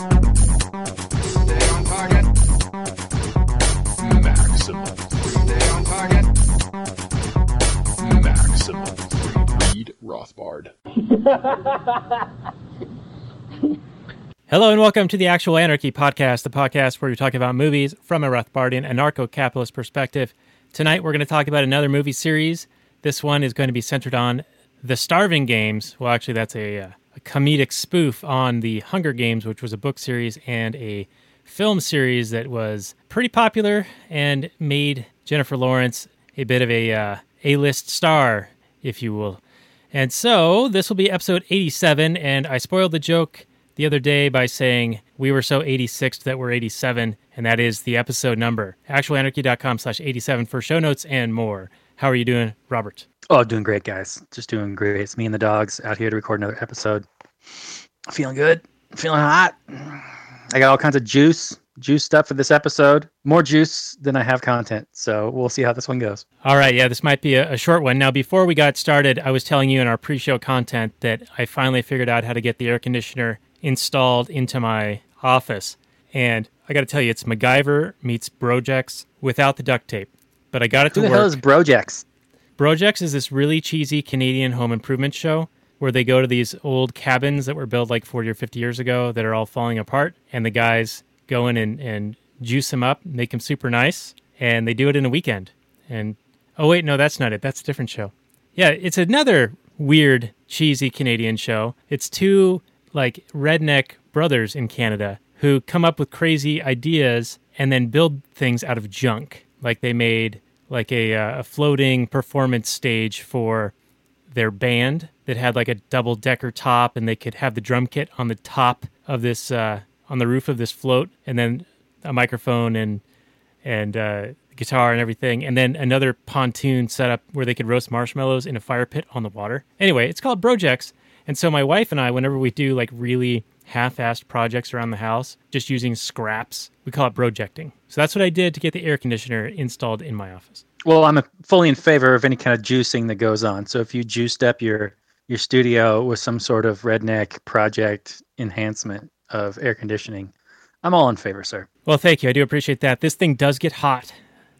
Stay. Read Rothbard. Hello and welcome to the Actual Anarchy podcast, the podcast where we talk about movies from a Rothbardian anarcho-capitalist perspective. Tonight we're going to talk about another movie series. This one is going to be centered on The Starving Games. Well, actually, that's a, uh, a comedic spoof on The Hunger Games, which was a book series and a film series that was pretty popular and made Jennifer Lawrence a bit of a uh, A-list star, if you will. And so this will be episode 87, and I spoiled the joke the other day by saying we were so 86 that we're 87, and that is the episode number. Actualanarchy.com slash 87 for show notes and more. How are you doing, Robert? Oh, doing great, guys. Just doing great. It's me and the dogs out here to record another episode. Feeling good. Feeling hot. I got all kinds of juice, juice stuff for this episode. More juice than I have content. So we'll see how this one goes. All right, yeah, this might be a, a short one. Now, before we got started, I was telling you in our pre show content that I finally figured out how to get the air conditioner installed into my office. And I got to tell you, it's MacGyver meets Brojex without the duct tape. But I got it Who to the work. hell is Brojex? Brojex is this really cheesy Canadian home improvement show where they go to these old cabins that were built like 40 or 50 years ago that are all falling apart. And the guys go in and, and juice them up, make them super nice. And they do it in a weekend. And oh, wait, no, that's not it. That's a different show. Yeah, it's another weird, cheesy Canadian show. It's two like redneck brothers in Canada who come up with crazy ideas and then build things out of junk. Like they made like a, uh, a floating performance stage for their band that had like a double decker top and they could have the drum kit on the top of this uh, on the roof of this float and then a microphone and and uh, guitar and everything and then another pontoon setup where they could roast marshmallows in a fire pit on the water. Anyway it's called brojex and so my wife and i whenever we do like really half-assed projects around the house just using scraps we call it projecting so that's what i did to get the air conditioner installed in my office Well, I'm fully in favor of any kind of juicing that goes on. So if you juiced up your your studio with some sort of redneck project enhancement of air conditioning, I'm all in favor, sir. Well, thank you. I do appreciate that. This thing does get hot,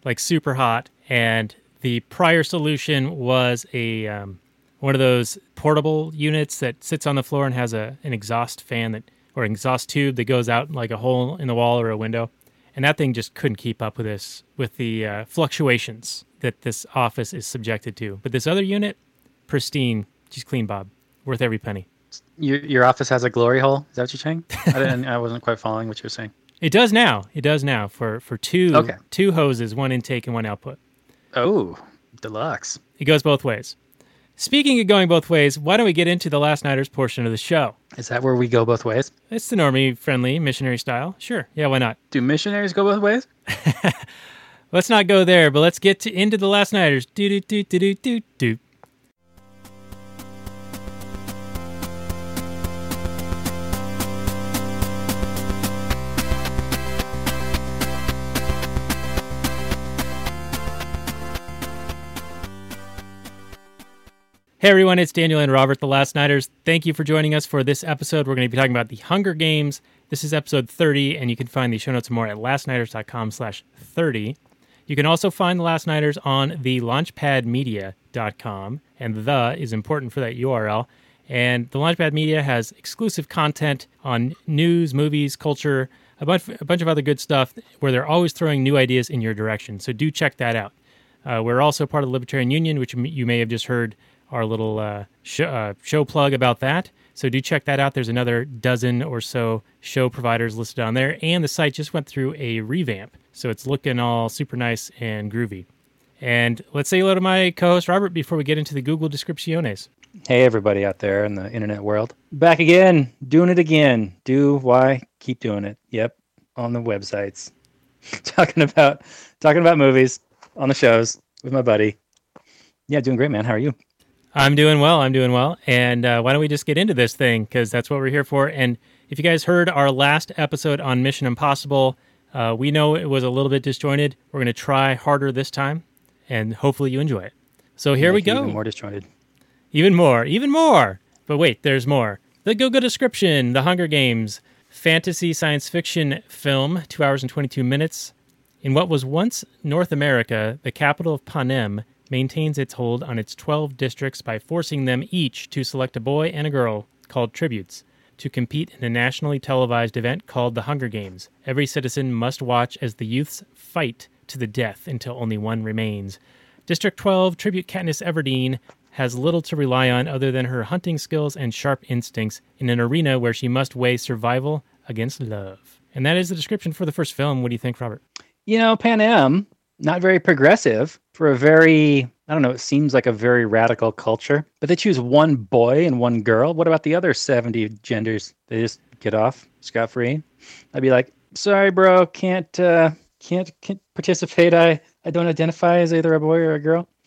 like super hot. And the prior solution was a um, one of those portable units that sits on the floor and has a an exhaust fan that or exhaust tube that goes out like a hole in the wall or a window. And that thing just couldn't keep up with this with the uh, fluctuations that this office is subjected to. But this other unit, pristine, just clean, Bob, worth every penny. Your your office has a glory hole. Is that what you're saying? I didn't. I wasn't quite following what you were saying. It does now. It does now for for two Okay. two hoses, one intake and one output. Oh, deluxe. It goes both ways. Speaking of going both ways, why don't we get into the Last Nighters portion of the show? Is that where we go both ways? It's the normie friendly missionary style. Sure. Yeah, why not? Do missionaries go both ways? Let's not go there, but let's get to into the Last Nighters. Do do do do do do do. Hey everyone, it's Daniel and Robert, the Last Nighters. Thank you for joining us for this episode. We're going to be talking about the Hunger Games. This is episode 30, and you can find the show notes and more at lastnighters.com slash 30. You can also find the Last Nighters on the launchpadmedia.com, and the is important for that URL. And the Launchpad Media has exclusive content on news, movies, culture, a bunch, a bunch of other good stuff where they're always throwing new ideas in your direction. So do check that out. Uh, we're also part of the Libertarian Union, which you may have just heard our little uh, sh- uh, show plug about that. So do check that out. There's another dozen or so show providers listed on there, and the site just went through a revamp, so it's looking all super nice and groovy. And let's say hello to my co-host Robert before we get into the Google descripciones. Hey, everybody out there in the internet world. Back again, doing it again. Do, why, keep doing it. Yep, on the websites. talking about talking about movies on the shows with my buddy. Yeah, doing great, man. How are you? I'm doing well. I'm doing well. And uh, why don't we just get into this thing? Because that's what we're here for. And if you guys heard our last episode on Mission Impossible, uh, we know it was a little bit disjointed. We're going to try harder this time, and hopefully you enjoy it. So here we Make it go. Even more disjointed. Even more, even more. But wait, there's more. The Go Go description The Hunger Games, fantasy science fiction film, 2 hours and 22 minutes. In what was once North America, the capital of Panem maintains its hold on its 12 districts by forcing them each to select a boy and a girl, called tributes, to compete in a nationally televised event called the Hunger Games. Every citizen must watch as the youths fight to the death until only one remains. District 12 tribute Katniss Everdeen has little to rely on other than her hunting skills and sharp instincts in an arena where she must weigh survival against love. And that is the description for the first film. What do you think, Robert? You know, Panem, not very progressive for a very, I don't know, it seems like a very radical culture. But they choose one boy and one girl. What about the other 70 genders? They just get off scot free. I'd be like, sorry, bro, can't, uh, can't, can't participate. I, I don't identify as either a boy or a girl.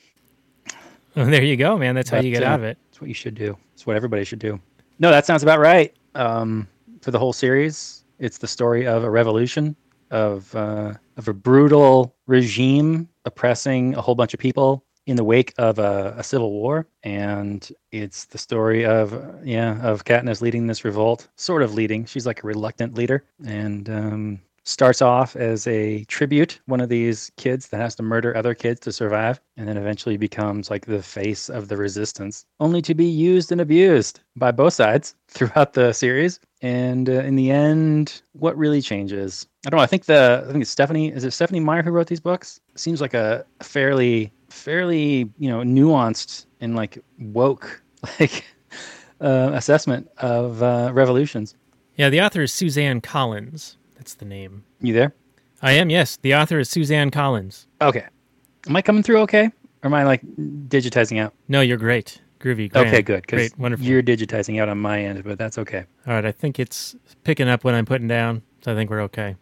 Well, there you go, man. That's how you get uh, out of it. It's what you should do. It's what everybody should do. No, that sounds about right. Um, for the whole series, it's the story of a revolution, of uh, of a brutal regime oppressing a whole bunch of people in the wake of a, a civil war, and it's the story of yeah of Katniss leading this revolt, sort of leading. She's like a reluctant leader, and um, starts off as a tribute, one of these kids that has to murder other kids to survive, and then eventually becomes like the face of the resistance, only to be used and abused by both sides throughout the series. And uh, in the end, what really changes? I don't know. I think the I think it's Stephanie. Is it Stephanie Meyer who wrote these books? Seems like a fairly fairly you know nuanced and like woke like uh, assessment of uh, revolutions. Yeah, the author is Suzanne Collins. That's the name. You there? I am, yes. The author is Suzanne Collins. Okay. Am I coming through okay? Or am I like digitizing out? No, you're great. Groovy. Grand. Okay, good. Great. Wonderful. you're digitizing out on my end, but that's okay. All right, I think it's picking up what I'm putting down, so I think we're okay.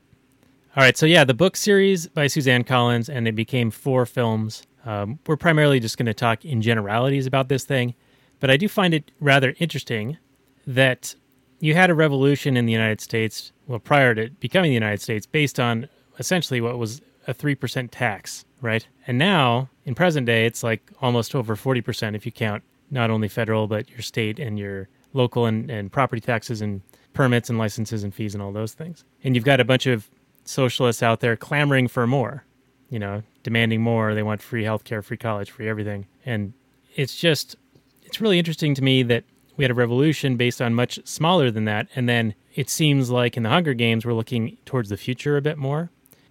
All right, so yeah, the book series by Suzanne Collins, and it became four films. Um, we're primarily just going to talk in generalities about this thing, but I do find it rather interesting that you had a revolution in the United States, well, prior to becoming the United States, based on essentially what was a 3% tax, right? And now, in present day, it's like almost over 40% if you count not only federal, but your state and your local and, and property taxes and permits and licenses and fees and all those things. And you've got a bunch of socialists out there clamoring for more, you know, demanding more. They want free healthcare, free college, free everything. And it's just, it's really interesting to me that we had a revolution based on much smaller than that. And then it seems like in the Hunger Games, we're looking towards the future a bit more.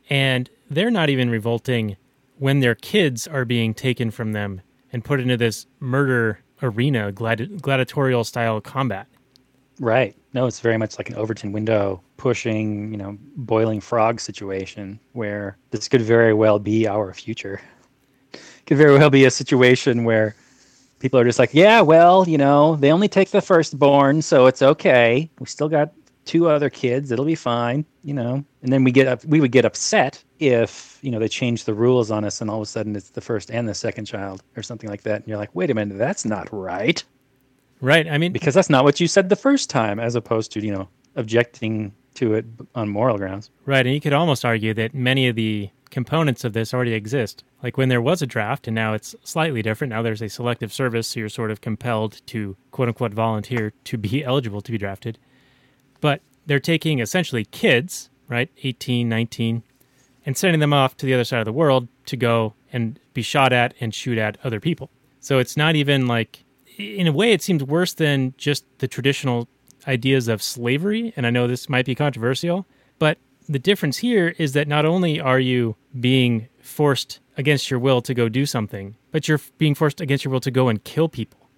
And they're not even revolting when their kids are being taken from them and put into this murder arena, gladi- gladiatorial style combat. Right. No, it's very much like an Overton window pushing, you know, boiling frog situation where this could very well be our future. Could very well be a situation where people are just like, yeah, well, you know, they only take the firstborn, so it's okay. We still got two other kids, it'll be fine, you know. And then we get up, we would get upset if you know they change the rules on us, and all of a sudden it's the first and the second child or something like that, and you're like, wait a minute, that's not right Right. I mean, because that's not what you said the first time, as opposed to you know objecting to it on moral grounds. Right, and you could almost argue that many of the components of this already exist. Like when there was a draft, and now it's slightly different. Now there's a selective service, so you're sort of compelled to quote unquote volunteer to be eligible to be drafted. But they're taking essentially kids, right, 18, 19, and sending them off to the other side of the world to go and be shot at and shoot at other people. So it's not even like, in a way, it seems worse than just the traditional ideas of slavery. And I know this might be controversial, the difference here is that not only are you being forced against your will to go do something, but you're being forced against your will to go and kill people.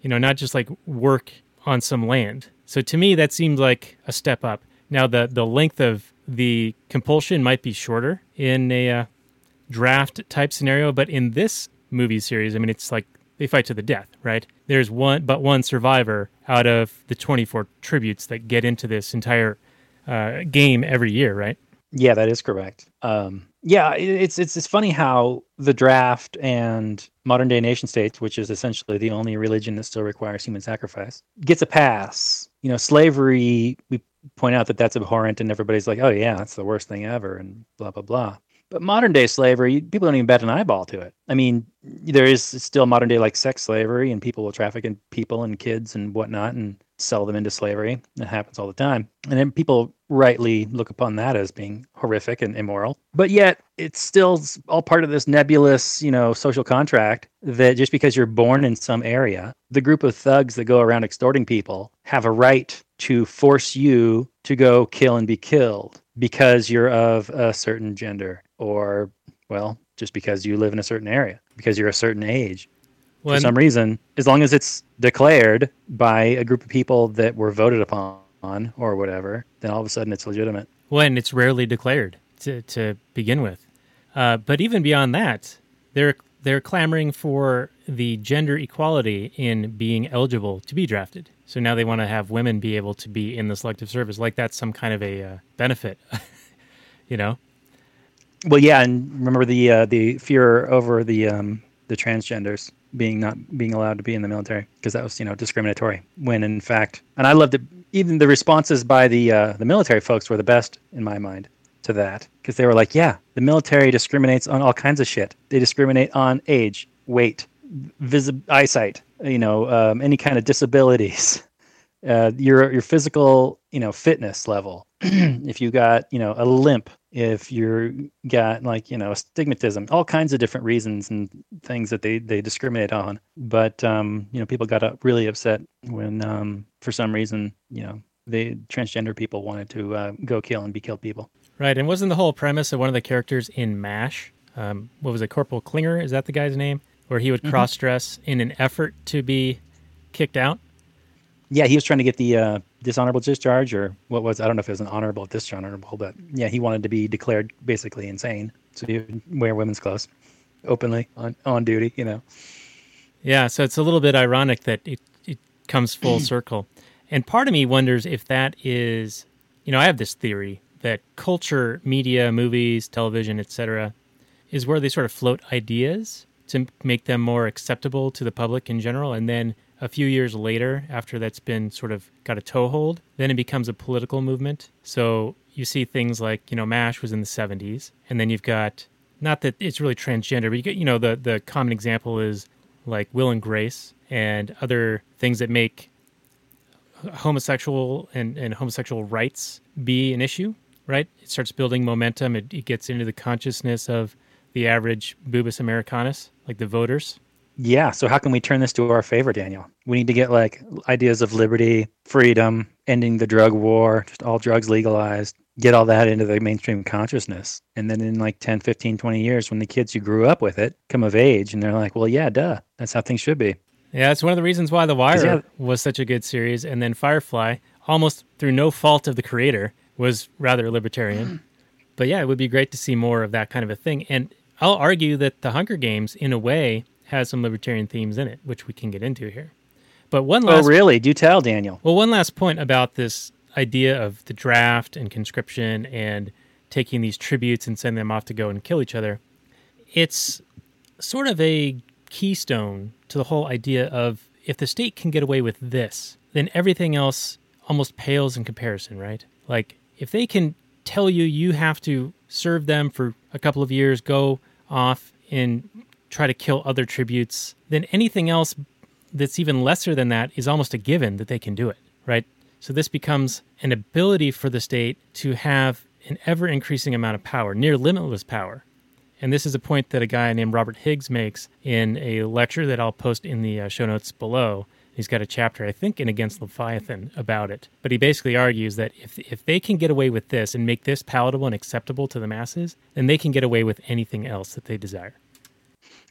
You know, not just like work on some land. So to me, that seemed like a step up. Now, the, the length of the compulsion might be shorter in a uh, draft type scenario, but in this movie series, I mean, it's like they fight to the death, right? There's one, but one survivor out of the 24 tributes that get into this entire uh, game every year, right? Yeah, that is correct. Um, yeah, it's it's it's funny how the draft and modern day nation states, which is essentially the only religion that still requires human sacrifice, gets a pass. You know, slavery. We point out that that's abhorrent, and everybody's like, "Oh yeah, that's the worst thing ever," and blah blah blah. But modern day slavery, people don't even bat an eyeball to it. I mean, there is still modern day like sex slavery, and people will traffic in people and kids and whatnot, and sell them into slavery. That happens all the time. And then people rightly look upon that as being horrific and immoral. But yet it's still all part of this nebulous, you know, social contract that just because you're born in some area, the group of thugs that go around extorting people have a right to force you to go kill and be killed because you're of a certain gender or well, just because you live in a certain area, because you're a certain age Well, for some reason, as long as it's declared by a group of people that were voted upon or whatever, then all of a sudden it's legitimate. when it's rarely declared to, to begin with. Uh, but even beyond that, they're they're clamoring for the gender equality in being eligible to be drafted. So now they want to have women be able to be in the selective service, like that's some kind of a uh, benefit, you know? Well, yeah, and remember the uh, the fear over the um, the transgenders being not being allowed to be in the military because that was you know discriminatory. When in fact, and I loved it. Even the responses by the uh, the military folks were the best in my mind to that because they were like, yeah, the military discriminates on all kinds of shit. They discriminate on age, weight, visi- eyesight, you know, um, any kind of disabilities, uh, your your physical, you know, fitness level. if you got, you know, a limp, if you're got like, you know, astigmatism, all kinds of different reasons and things that they they discriminate on. But um, you know, people got really upset when um, for some reason, you know, the transgender people wanted to uh, go kill and be killed people. Right. And wasn't the whole premise of one of the characters in MASH? Um, what was it? Corporal Klinger? Is that the guy's name? Where he would cross dress in an effort to be kicked out? Yeah, he was trying to get the uh, dishonorable discharge, or what was I don't know if it was an honorable or dishonorable, but yeah, he wanted to be declared basically insane, so he would wear women's clothes openly on on duty. You know, Yeah, so it's a little bit ironic that it, it comes full circle. And part of me wonders if that is, you know, I have this theory that culture, media, movies, television, etc., is where they sort of float ideas to make them more acceptable to the public in general. And then a few years later, after that's been sort of got a toehold, then it becomes a political movement. So you see things like, you know, MASH was in the 70s. And then you've got, not that it's really transgender, but you get, you know, the, the common example is like Will and Grace and other things that make homosexual and, and homosexual rights be an issue, right? It starts building momentum. It, it gets into the consciousness of the average Boobus Americanus, like the voters. Yeah. So how can we turn this to our favor, Daniel? We need to get like ideas of liberty, freedom, ending the drug war, just all drugs legalized. Get all that into the mainstream consciousness. And then in like 10, 15, 20 years, when the kids who grew up with it come of age and they're like, well, yeah, duh, that's how things should be. Yeah, it's one of the reasons why The Wire yeah- was such a good series. And then Firefly, almost through no fault of the creator, was rather libertarian. but yeah, it would be great to see more of that kind of a thing. And I'll argue that The Hunger Games, in a way, has some libertarian themes in it, which we can get into here. But one Oh, last really? Do tell, Daniel. Well, one last point about this idea of the draft and conscription and taking these tributes and sending them off to go and kill each other. It's sort of a keystone to the whole idea of if the state can get away with this, then everything else almost pales in comparison, right? Like if they can tell you you have to serve them for a couple of years, go off and try to kill other tributes, then anything else that's even lesser than that is almost a given that they can do it, right? So this becomes an ability for the state to have an ever increasing amount of power, near limitless power. And this is a point that a guy named Robert Higgs makes in a lecture that I'll post in the uh, show notes below. He's got a chapter, I think, in Against Leviathan about it. But he basically argues that if if they can get away with this and make this palatable and acceptable to the masses, then they can get away with anything else that they desire.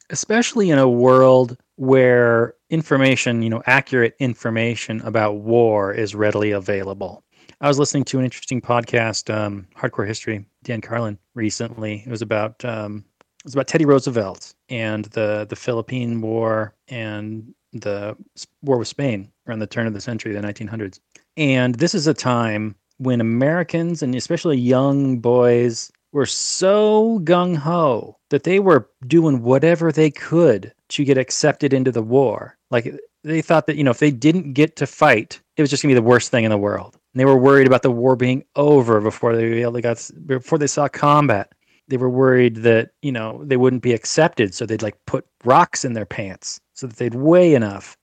Especially in a world where information, you know, accurate information about war is readily available. I was listening to an interesting podcast, um, Hardcore History, Dan Carlin, recently. It was about um, it was about Teddy Roosevelt and the the Philippine War and the war with Spain around the turn of the century, the 1900s. And this is a time when Americans and especially young boys were so gung ho that they were doing whatever they could to get accepted into the war. Like they thought that, you know, if they didn't get to fight, it was just gonna be the worst thing in the world. And they were worried about the war being over before they really got before they saw combat. They were worried that, you know, they wouldn't be accepted. So they'd like put rocks in their pants so that they'd weigh enough.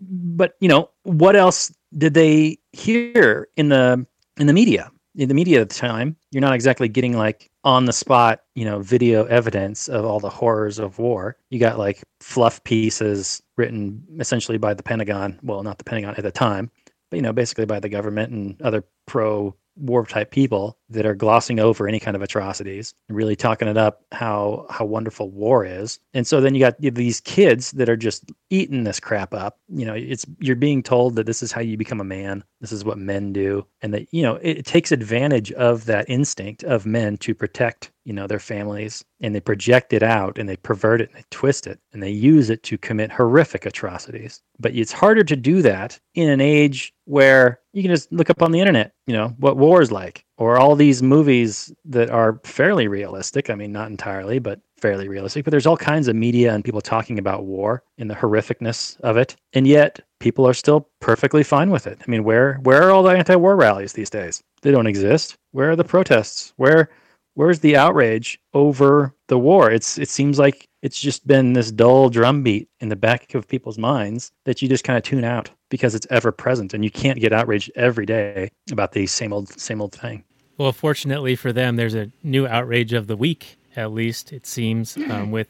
But, you know, what else did they hear in the in the media? In the media at the time, you're not exactly getting like on the spot, you know, video evidence of all the horrors of war. You got like fluff pieces written essentially by the Pentagon. Well, not the Pentagon at the time, but you know, basically by the government and other pro war type people that are glossing over any kind of atrocities really talking it up how how wonderful war is. And so then you got these kids that are just eating this crap up. You know it's you're being told that this is how you become a man this is what men do and that you know it, it takes advantage of that instinct of men to protect you know their families and they project it out and they pervert it and they twist it and they use it to commit horrific atrocities. But it's harder to do that in an age where you can just look up on the internet you know what war is like or all these movies that are fairly realistic. I mean not entirely but fairly realistic. But there's all kinds of media and people talking about war and the horrificness of it. And yet people are still perfectly fine with it. I mean where where are all the anti-war rallies these days? They don't exist. Where are the protests? Where where's the outrage over the war? It's it seems like it's just been this dull drumbeat in the back of people's minds that you just kind of tune out because it's ever present and you can't get outraged every day about the same old same old thing Well, fortunately for them, there's a new outrage of the week, at least it seems, um, with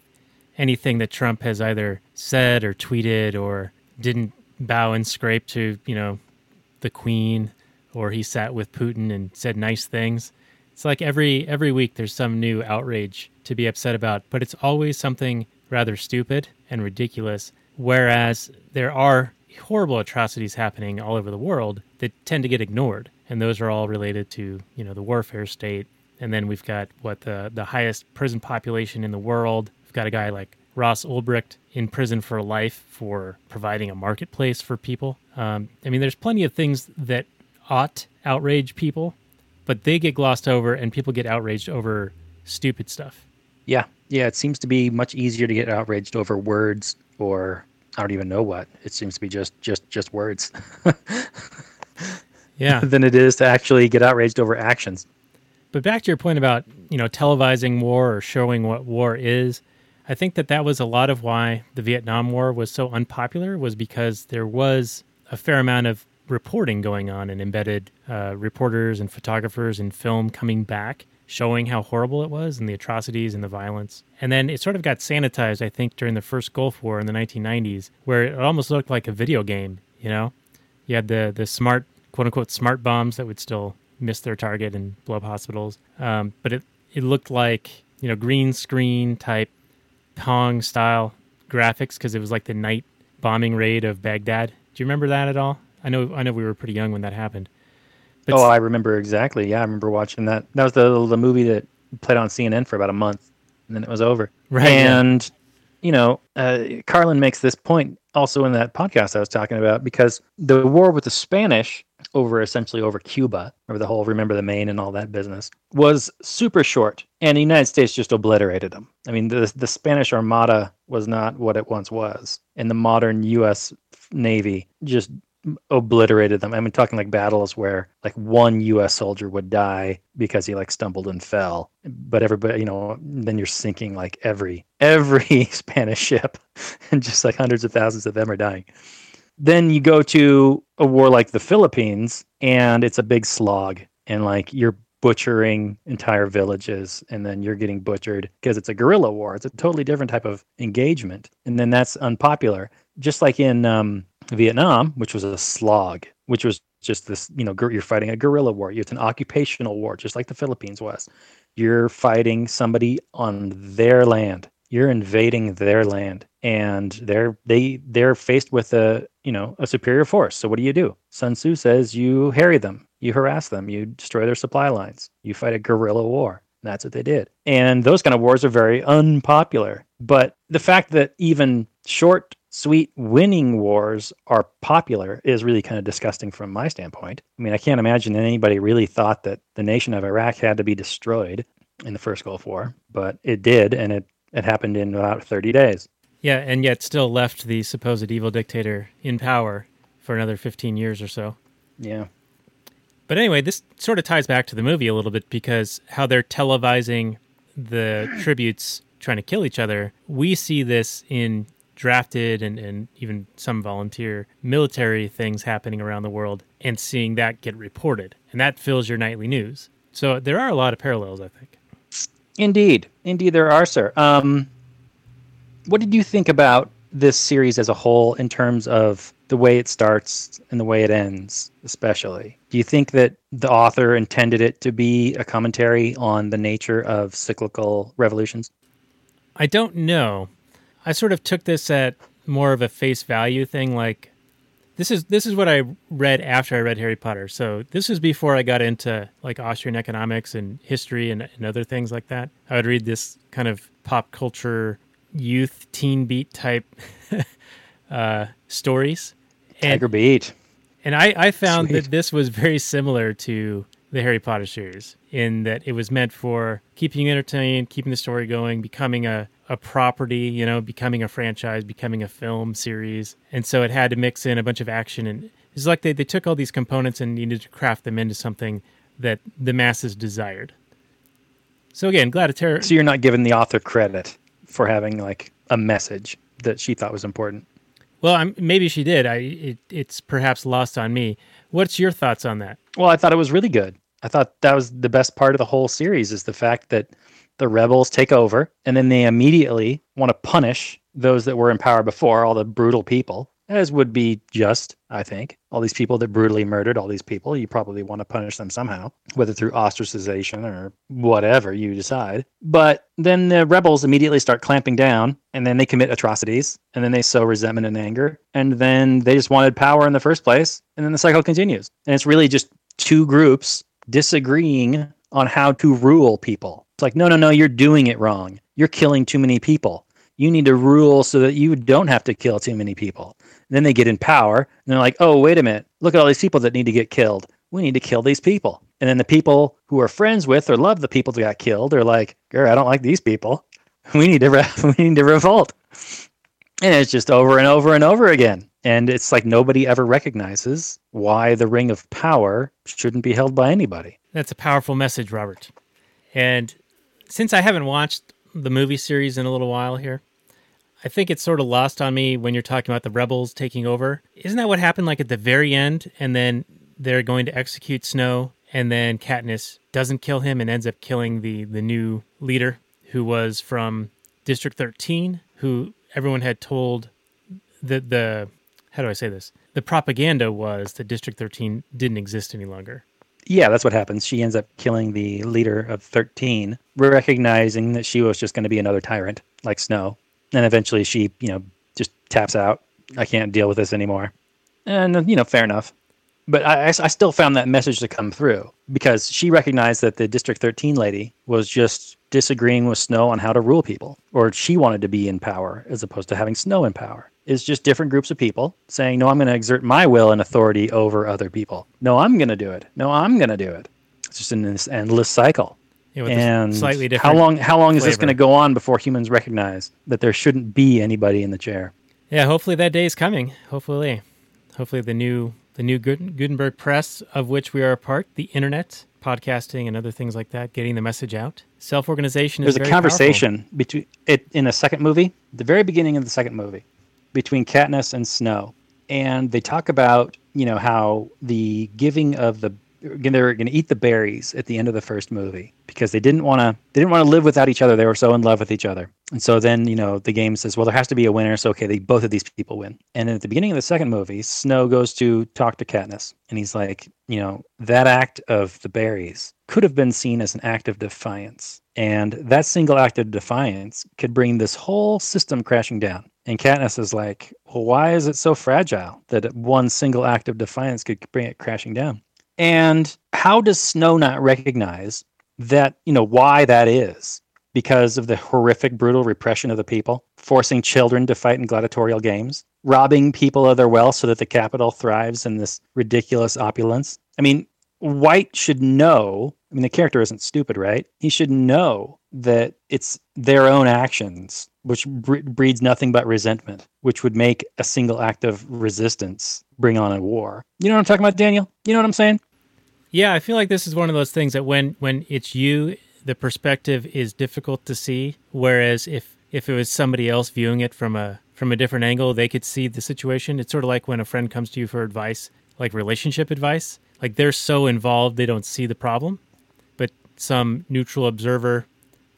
anything that Trump has either said or tweeted or didn't bow and scrape to, you know, the Queen, or he sat with Putin and said nice things. It's like every every week there's some new outrage to be upset about, but it's always something rather stupid and ridiculous. Whereas there are horrible atrocities happening all over the world that tend to get ignored, and those are all related to you know the warfare state. And then we've got what the the highest prison population in the world. We've got a guy like Ross Ulbricht in prison for life for providing a marketplace for people. Um, I mean, there's plenty of things that ought outrage people, but they get glossed over, and people get outraged over stupid stuff. yeah yeah it seems to be much easier to get outraged over words or i don't even know what it seems to be just just just words Yeah. than it is to actually get outraged over actions But back to your point about you know televising war or showing what war is, I think that that was a lot of why the Vietnam War was so unpopular was because there was a fair amount of reporting going on and embedded uh, reporters and photographers and film coming back showing how horrible it was and the atrocities and the violence. And then it sort of got sanitized, I think, during the first Gulf War in the 1990s, where it almost looked like a video game. You know, you had the the smart quote unquote smart bombs that would still miss their target and blow up hospitals. Um, but it it looked like you know green screen type Pong style graphics because it was like the night bombing raid of Baghdad. Do you remember that at all? I know I know we were pretty young when that happened. But oh, I remember exactly. Yeah, I remember watching that. That was the the movie that played on CNN for about a month, and then it was over. Right, yeah. And you know, uh, Carlin makes this point also in that podcast I was talking about because the war with the Spanish over essentially over Cuba, over the whole remember the Maine and all that business, was super short, and the United States just obliterated them. I mean, the the Spanish Armada was not what it once was, and the modern U.S. Navy just obliterated them. I mean, talking like battles where like one U.S. soldier would die because he like stumbled and fell, but everybody, you know, then you're sinking like every every Spanish ship, and just like hundreds of thousands of them are dying. Then you go to a war like the Philippines, and it's a big slog, and like you're butchering entire villages and then you're getting butchered because it's a guerrilla war it's a totally different type of engagement and then that's unpopular just like in um, Vietnam, which was a slog, which was just this, you know, you're fighting a guerrilla war. It's an occupational war, just like the Philippines was. You're fighting somebody on their land. You're invading their land, and they're they they're faced with a you know a superior force. So what do you do? Sun Tzu says you harry them, you harass them, you destroy their supply lines, you fight a guerrilla war. That's what they did. And those kind of wars are very unpopular. But the fact that even short, sweet, winning wars are popular is really kind of disgusting from my standpoint. I mean, I can't imagine anybody really thought that the nation of Iraq had to be destroyed in the first Gulf War, but it did, and it, it happened in about 30 days. Yeah, and yet still left the supposed evil dictator in power for another 15 years or so. Yeah. But anyway, this sort of ties back to the movie a little bit because how they're televising the tributes trying to kill each other. We see this in drafted and, and even some volunteer military things happening around the world and seeing that get reported. And that fills your nightly news. So there are a lot of parallels, I think. Indeed, indeed, there are, sir. Um, what did you think about this series as a whole in terms of the way it starts and the way it ends, especially? Do you think that the author intended it to be a commentary on the nature of cyclical revolutions? I don't know. I sort of took this at more of a face value thing like this is this is what I read after I read Harry Potter. So this is before I got into like Austrian economics and history and, and other things like that. I would read this kind of pop culture youth teen beat type uh, stories. And, Tiger Beat. and I, I found Sweet. that this was very similar to the Harry Potter series in that it was meant for keeping you entertained, keeping the story going, becoming a, a property, you know, becoming a franchise, becoming a film series. And so it had to mix in a bunch of action. And it's like they, they took all these components and needed to craft them into something that the masses desired. So again, glad to tear. So you're not giving the author credit for having like a message that she thought was important. Well, I'm, maybe she did. I it, it's perhaps lost on me. What's your thoughts on that? Well, I thought it was really good. I thought that was the best part of the whole series is the fact that the rebels take over and then they immediately want to punish those that were in power before, all the brutal people, as would be just, I think. All these people that brutally murdered all these people, you probably want to punish them somehow, whether through ostracization or whatever you decide. But then the rebels immediately start clamping down and then they commit atrocities and then they sow resentment and anger. And then they just wanted power in the first place. And then the cycle continues. And it's really just two groups disagreeing on how to rule people. It's like, no, no, no, you're doing it wrong. You're killing too many people. You need to rule so that you don't have to kill too many people. Then they get in power and they're like, oh, wait a minute. Look at all these people that need to get killed. We need to kill these people. And then the people who are friends with or love the people that got killed are like, girl, I don't like these people. We need to re- we need to revolt. And it's just over and over and over again. And it's like nobody ever recognizes why the ring of power shouldn't be held by anybody. That's a powerful message, Robert. And since I haven't watched the movie series in a little while here, I think it's sort of lost on me when you're talking about the rebels taking over. Isn't that what happened like at the very end? And then they're going to execute Snow, and then Katniss doesn't kill him and ends up killing the the new leader who was from District 13, who everyone had told the the how do I say this? The propaganda was that District 13 didn't exist any longer. Yeah, that's what happens. She ends up killing the leader of 13, recognizing that she was just going to be another tyrant like Snow. And eventually she, you know, just taps out. I can't deal with this anymore. And, you know, fair enough. But I, I still found that message to come through because she recognized that the District 13 lady was just disagreeing with Snow on how to rule people, or she wanted to be in power as opposed to having Snow in power. It's just different groups of people saying, No, I'm going to exert my will and authority over other people. No, I'm going to do it. No, I'm going to do it. It's just an endless cycle. Yeah, with And slightly how different. long? How long is this going to go on before humans recognize that there shouldn't be anybody in the chair? Yeah, hopefully that day is coming. Hopefully, hopefully the new the new Gutenberg press of which we are a part, the internet, podcasting, and other things like that, getting the message out. Self organization is There's a very powerful. conversation between it in a second movie, the very beginning of the second movie, between Katniss and Snow, and they talk about you know how the giving of the they were going to eat the berries at the end of the first movie because they didn't want to they didn't want to live without each other. They were so in love with each other. And so then, you know, the game says, well, there has to be a winner. So okay, they both of these people win. And at the beginning of the second movie, Snow goes to talk to Katniss, and he's like, you know, that act of the berries could have been seen as an act of defiance. And that single act of defiance could bring this whole system crashing down. And Katniss is like, well, why is it so fragile that one single act of defiance could bring it crashing down? And how does Snow not recognize that, you know, why that is? Because of the horrific, brutal repression of the people, forcing children to fight in gladiatorial games, robbing people of their wealth so that the capital thrives in this ridiculous opulence. I mean, White should know. I mean, the character isn't stupid, right? He should know that it's their own actions, which bre- breeds nothing but resentment, which would make a single act of resistance bring on a war. You know what I'm talking about, Daniel? You know what I'm saying? Yeah, I feel like this is one of those things that when when it's you, the perspective is difficult to see. Whereas if if it was somebody else viewing it from a from a different angle, they could see the situation. It's sort of like when a friend comes to you for advice, like relationship advice. Like they're so involved they don't see the problem, but some neutral observer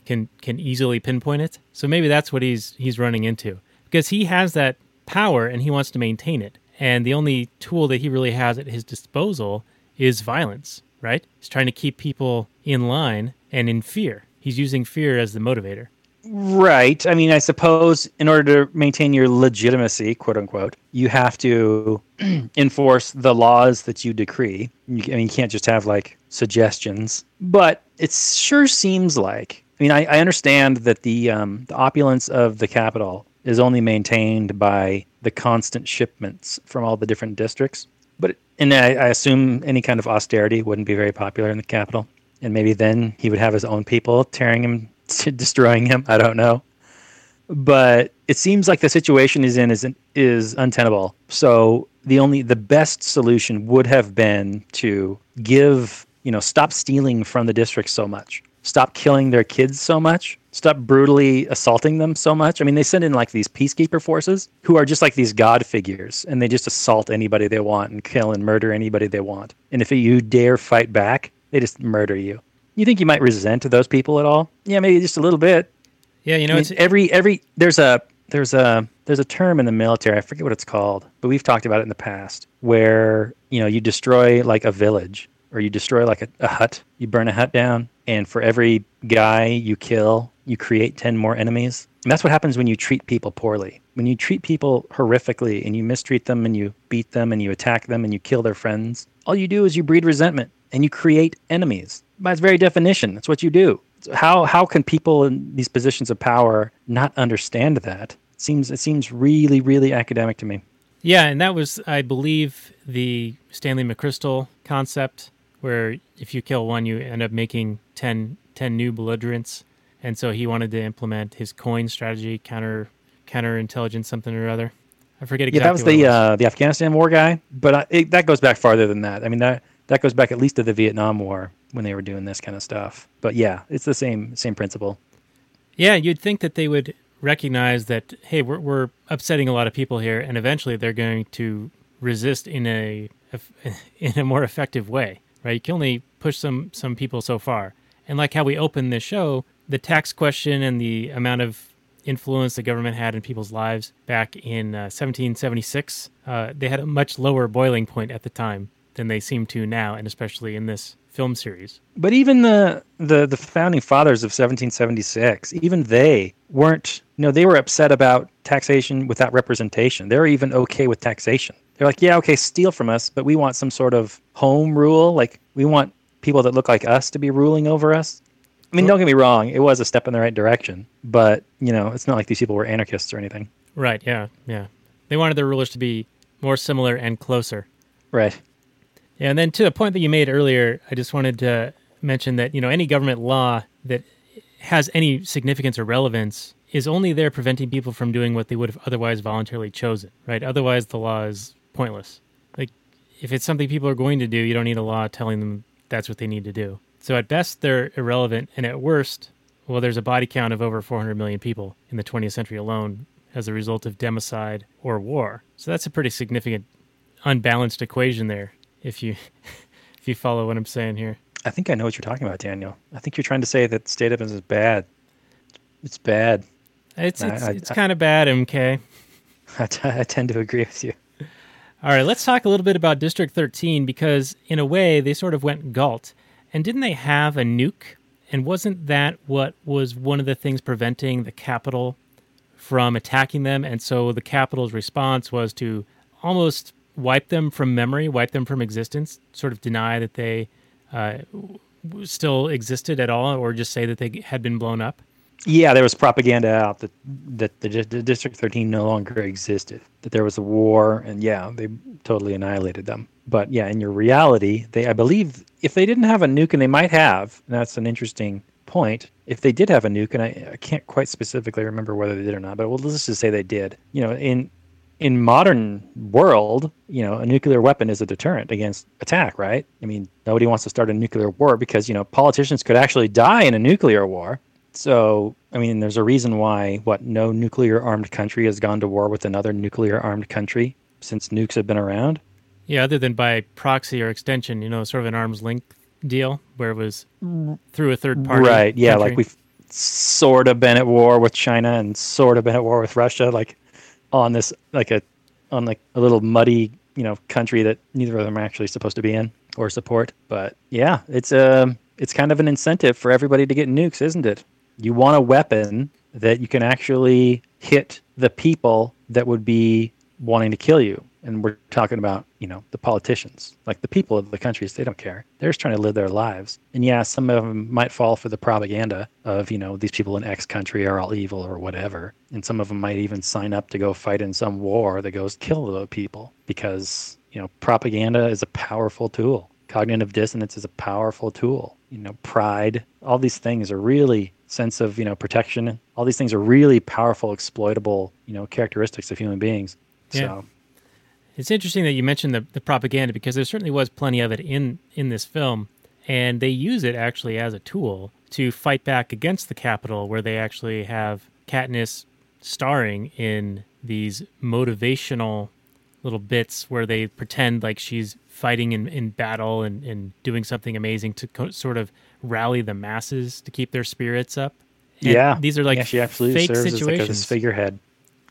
can can easily pinpoint it. So maybe that's what he's he's running into because he has that power and he wants to maintain it. And the only tool that he really has at his disposal is violence, right? He's trying to keep people in line and in fear. He's using fear as the motivator. Right. I mean, I suppose in order to maintain your legitimacy, quote unquote, you have to enforce the laws that you decree. You, I mean, you can't just have like suggestions. But it sure seems like. I mean, I, I understand that the um, the opulence of the capital is only maintained by the constant shipments from all the different districts. But and I, I assume any kind of austerity wouldn't be very popular in the capital. And maybe then he would have his own people tearing him, destroying him. I don't know. But it seems like the situation he's in is is untenable. So the only the best solution would have been to give you know stop stealing from the district so much stop killing their kids so much stop brutally assaulting them so much. I mean they send in like these peacekeeper forces who are just like these god figures and they just assault anybody they want and kill and murder anybody they want. And if you dare fight back they just murder you. You think you might resent those people at all? Yeah maybe just a little bit. Yeah, you know, I mean, it's every every there's a there's a there's a term in the military I forget what it's called but we've talked about it in the past where you know you destroy like a village or you destroy like a, a hut. You burn a hut down and for every guy you kill you create 10 more enemies and that's what happens when you treat people poorly. When you treat people horrifically and you mistreat them and you beat them and you attack them and you kill their friends all you do is you breed resentment and you create enemies. By its very definition that's what you do. So how how can people in these positions of power not understand that? It seems it seems really really academic to me. Yeah, and that was, I believe, the Stanley McChrystal concept, where if you kill one, you end up making 10, 10 new belligerents. And so he wanted to implement his COIN strategy, counter counterintelligence, something or other. I forget exactly. yeah that was the uh, the afghanistan war guy but uh, it, that goes back farther than that i mean that that goes back at least to the vietnam war when they were doing this kind of stuff but yeah it's the same same principle Yeah, you'd think that they would recognize that, hey, we're, we're upsetting a lot of people here, and eventually they're going to resist in a in a more effective way, right? You can only push some some people so far, and like how we opened this show, the tax question and the amount of influence the government had in people's lives back in uh, 1776, uh, they had a much lower boiling point at the time than they seem to now, and especially in this film series. But even the, the the founding fathers of 1776, even they weren't. You know, they were upset about taxation without representation. They're even okay with taxation. They're like, yeah, okay, steal from us, but we want some sort of home rule. Like we want people that look like us to be ruling over us. I mean, don't get me wrong, it was a step in the right direction, but you know, it's not like these people were anarchists or anything. Right? Yeah, yeah. They wanted their rulers to be more similar and closer. Right. Yeah, and then to the point that you made earlier, I just wanted to mention that you know any government law that has any significance or relevance is only there preventing people from doing what they would have otherwise voluntarily chosen, right? Otherwise, the law is pointless. Like if it's something people are going to do, you don't need a law telling them that's what they need to do. So at best, they're irrelevant, and at worst, well, there's a body count of over 400 million people in the 20th century alone as a result of democide or war. So that's a pretty significant unbalanced equation there if you if you follow what I'm saying here. I think I know what you're talking about, Daniel. I think you're trying to say that state evidence is bad. It's bad. It's it's, it's kind of bad, MK. I, t- I tend to agree with you. All right, let's talk a little bit about District 13 because, in a way, they sort of went Galt. And didn't they have a nuke? And wasn't that what was one of the things preventing the Capitol from attacking them? And so the Capitol's response was to almost wipe them from memory, wipe them from existence, sort of deny that they uh, still existed at all, or just say that they had been blown up. Yeah, there was propaganda out that that the, the District 13 no longer existed. That there was a war, and yeah, they totally annihilated them. But yeah, in your reality, they I believe if they didn't have a nuke, and they might have, and that's an interesting point. If they did have a nuke, and I, I can't quite specifically remember whether they did or not, but well, let's just say they did. You know, in in modern world, you know, a nuclear weapon is a deterrent against attack, right? I mean, nobody wants to start a nuclear war because you know politicians could actually die in a nuclear war. So, I mean, there's a reason why what no nuclear armed country has gone to war with another nuclear armed country since nukes have been around. Yeah, other than by proxy or extension, you know, sort of an arm's length deal where it was through a third mm, party. right? Yeah, country. like we've sort of been at war with China and sort of been at war with Russia, like on this, like a, on like a little muddy, you know, country that neither of them are actually supposed to be in or support. But yeah, it's a, it's kind of an incentive for everybody to get nukes, isn't it? You want a weapon that you can actually hit the people that would be wanting to kill you. And we're talking about, you know, the politicians, like the people of the countries, they don't care. They're just trying to live their lives. And yeah, some of them might fall for the propaganda of, you know, these people in X country are all evil or whatever. And some of them might even sign up to go fight in some war that goes kill the people because, you know, propaganda is a powerful tool. Cognitive dissonance is a powerful tool. You know, pride, all these things are really sense of, you know, protection. All these things are really powerful, exploitable, you know, characteristics of human beings. Yeah. So It's interesting that you mentioned the, the propaganda because there certainly was plenty of it in, in this film. And they use it actually as a tool to fight back against the Capitol, where they actually have Katniss starring in these motivational little bits where they pretend like she's fighting in, in battle and, and doing something amazing to co- sort of rally the masses to keep their spirits up. And yeah, These are like yeah, she absolutely fake serves situations. as like this figurehead,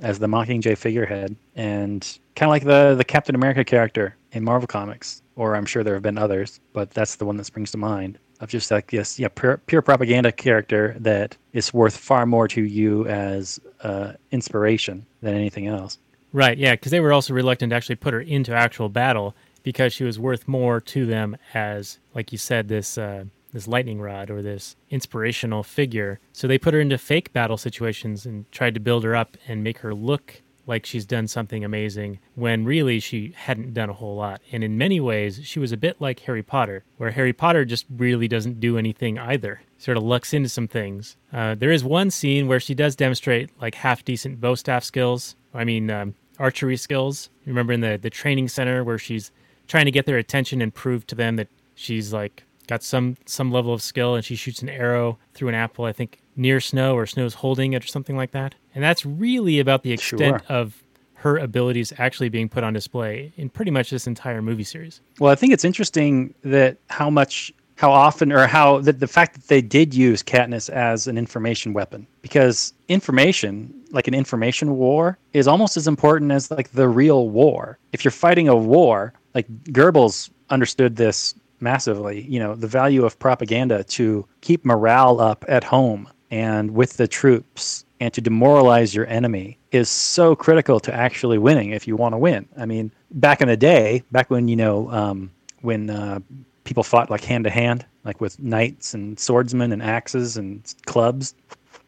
as the Mockingjay figurehead, and kind of like the the Captain America character in Marvel Comics, or I'm sure there have been others, but that's the one that springs to mind of just like this, yeah, pure, pure propaganda character that is worth far more to you as uh, inspiration than anything else. Right, yeah, because they were also reluctant to actually put her into actual battle because she was worth more to them as, like you said, this uh, this lightning rod or this inspirational figure. So they put her into fake battle situations and tried to build her up and make her look like she's done something amazing when really she hadn't done a whole lot. And in many ways, she was a bit like Harry Potter, where Harry Potter just really doesn't do anything either. Sort of lucks into some things. Uh, there is one scene where she does demonstrate like half decent bow staff skills. I mean, um, archery skills. Remember in the the training center where she's trying to get their attention and prove to them that she's like got some some level of skill and she shoots an arrow through an apple i think near snow or snow's holding it or something like that and that's really about the extent Sure. of her abilities actually being put on display in pretty much this entire movie series Well, I think it's interesting that how much, how often, or how the, the fact that they did use Katniss as an information weapon, because information, like an information war, is almost as important as like the real war. If you're fighting a war, like Goebbels understood this massively. You know, the value of propaganda to keep morale up at home and with the troops and to demoralize your enemy is so critical to actually winning if you want to win. I mean, back in the day, back when, you know, um, when uh, people fought like hand to hand, like with knights and swordsmen and axes and clubs,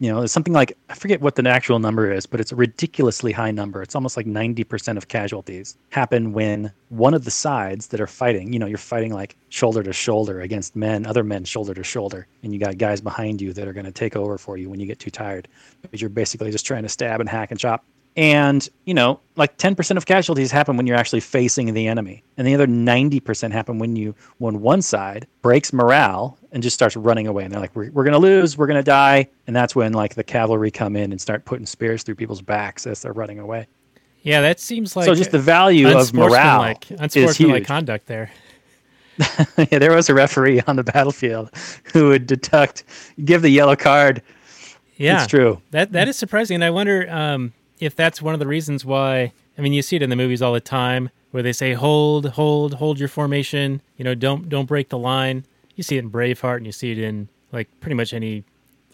you know, it's something like, I forget what the actual number is, but it's a ridiculously high number. It's almost like 90% of casualties happen when one of the sides that are fighting, you know, you're fighting like shoulder to shoulder against men, other men shoulder to shoulder, and you got guys behind you that are going to take over for you when you get too tired because you're basically just trying to stab and hack and chop. And, you know, like 10% of casualties happen when you're actually facing the enemy. And the other 90% happen when you, when one side breaks morale and just starts running away. And they're like, we're, we're going to lose, we're going to die. And that's when like the cavalry come in and start putting spears through people's backs as they're running away. yeah that seems like so just the value of morale unsportsmanlike is huge. conduct there yeah, there was a referee on the battlefield who would deduct, give the yellow card. Yeah, It's true. That that is surprising, and I wonder um, if that's one of the reasons why. I mean, you see it in the movies all the time, where they say "hold, hold, hold your formation." You know, don't don't break the line. You see it in Braveheart, and you see it in like pretty much any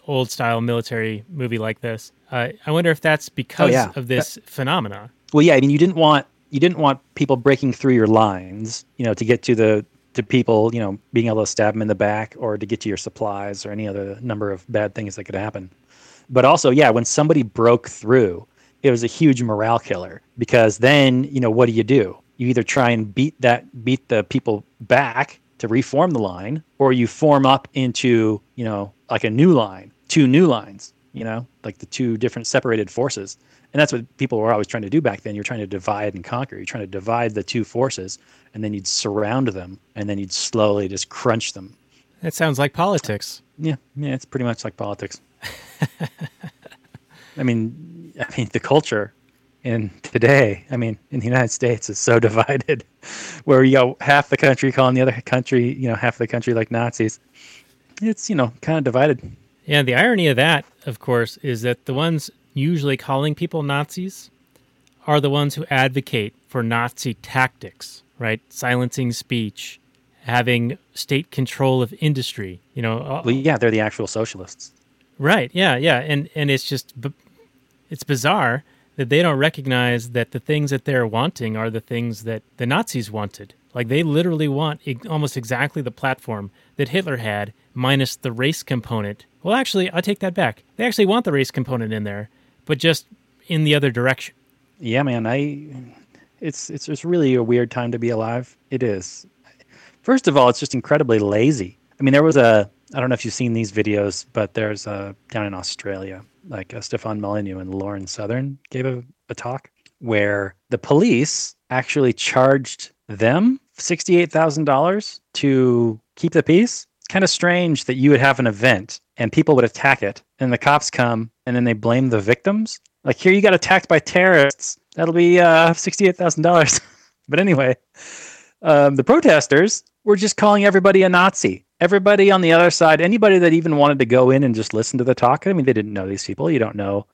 old style military movie like this. Uh, I wonder if that's because Oh, yeah. of this phenomena. Well, yeah, I mean, you didn't want you didn't want people breaking through your lines, you know, to get to the to people, you know, being able to stab them in the back or to get to your supplies or any other number of bad things that could happen. But also, yeah, when somebody broke through, it was a huge morale killer because then, you know, what do you do? You either try and beat that beat the people back to reform the line or you form up into, you know, like a new line, two new lines, you know, like the two different separated forces. And that's what people were always trying to do back then. You're trying to divide and conquer. You're trying to divide the two forces, and then you'd surround them, and then you'd slowly just crunch them. That sounds like politics. Yeah, yeah, it's pretty much like politics. I mean, I mean the culture in today. I mean, in the United States is so divided, where you got half the country calling the other country, you know, half the country like Nazis. It's you know kind of divided. Yeah, the irony of that, of course, is that the ones usually calling people Nazis are the ones who advocate for Nazi tactics, right? Silencing speech, having state control of industry, you know. uh, Well, yeah, they're the actual socialists. Right. Yeah. Yeah. And and it's just it's bizarre that they don't recognize that the things that they're wanting are the things that the Nazis wanted. Like they literally want almost exactly the platform that Hitler had, minus the race component. Well, actually, I take that back. They actually want the race component in there, but just in the other direction. Yeah, man, I it's it's just really a weird time to be alive. It is. First of all, it's just incredibly lazy. I mean, there was a I don't know if you've seen these videos, but there's a down in Australia, like uh, Stefan Molyneux and Lauren Southern gave a, a talk where the police actually charged them sixty-eight thousand dollars to keep the peace. It's kind of strange that you would have an event and people would attack it, and the cops come and then they blame the victims. Like here, you got attacked by terrorists. That'll be uh, sixty-eight thousand dollars. but anyway, um, the protesters were just calling everybody a Nazi. Everybody on the other side, anybody that even wanted to go in and just listen to the talk. I mean, they didn't know these people. You don't know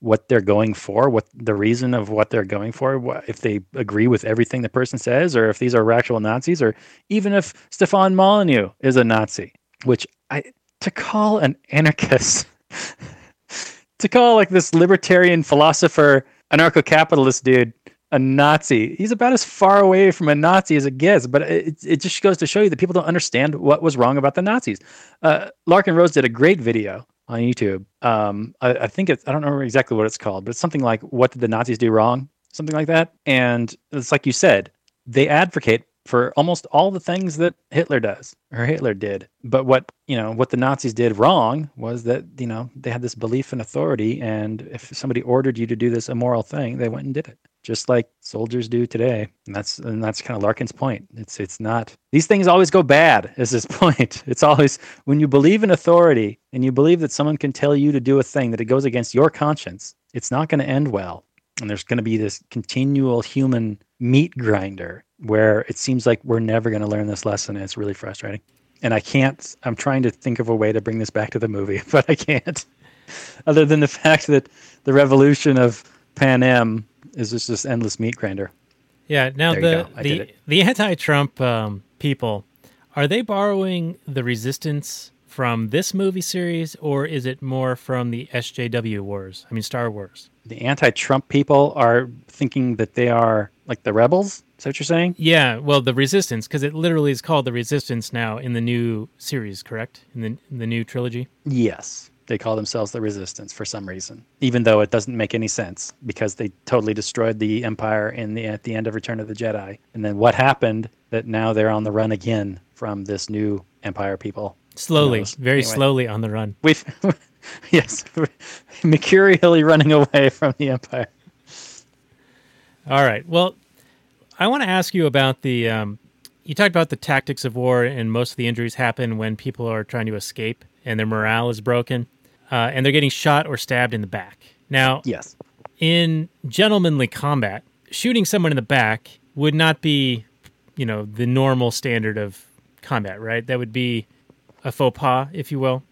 what they're going for, what the reason of what they're going for, what, if they agree with everything the person says, or if these are actual Nazis, or even if Stefan Molyneux is a Nazi. Which I to call an anarchist, to call like this libertarian philosopher, anarcho-capitalist dude a Nazi. He's about as far away from a Nazi as it gets, but it, it just goes to show you that people don't understand what was wrong about the Nazis. Uh, Larken Rose did a great video on YouTube. Um, I, I think it's, I don't remember exactly what it's called, but it's something like, What did the Nazis do wrong? Something like that. And it's like you said, they advocate for almost all the things that Hitler does or Hitler did. But what, you know, what the Nazis did wrong was that, you know, they had this belief in authority. And if somebody ordered you to do this immoral thing, they went and did it just like soldiers do today. And that's and that's kind of Larken's point. It's it's not these things always go bad. Is his point? It's always when you believe in authority and you believe that someone can tell you to do a thing that it goes against your conscience. It's not going to end well. And there's going to be this continual human meat grinder where it seems like we're never going to learn this lesson. And it's really frustrating. And I can't. I'm trying to think of a way to bring this back to the movie, but I can't. Other than the fact that the revolution of Panem is just this endless meat grinder. Yeah. Now There the go. I did the the anti-Trump um, people are they borrowing the resistance from this movie series, or is it more from the SJW wars? I mean, Star Wars. The anti-Trump people are thinking that they are like the rebels. Is that what you're saying? Yeah, well, the Resistance, because it literally is called the Resistance now in the new series, correct? In the in the new trilogy. Yes. They call themselves the Resistance for some reason, even though it doesn't make any sense because they totally destroyed the Empire in the at the end of Return of the Jedi. And then what happened that now they're on the run again from this new Empire people? Slowly, very Anyway. slowly on the run. We've yes, mercurially running away from the Empire. All right. Well, I want to ask you about the. Um, you talked about the tactics of war, and most of the injuries happen when people are trying to escape and their morale is broken, uh, and they're getting shot or stabbed in the back. Now, Yes. in gentlemanly combat, shooting someone in the back would not be, you know, the normal standard of combat, right? That would be a faux pas, if you will.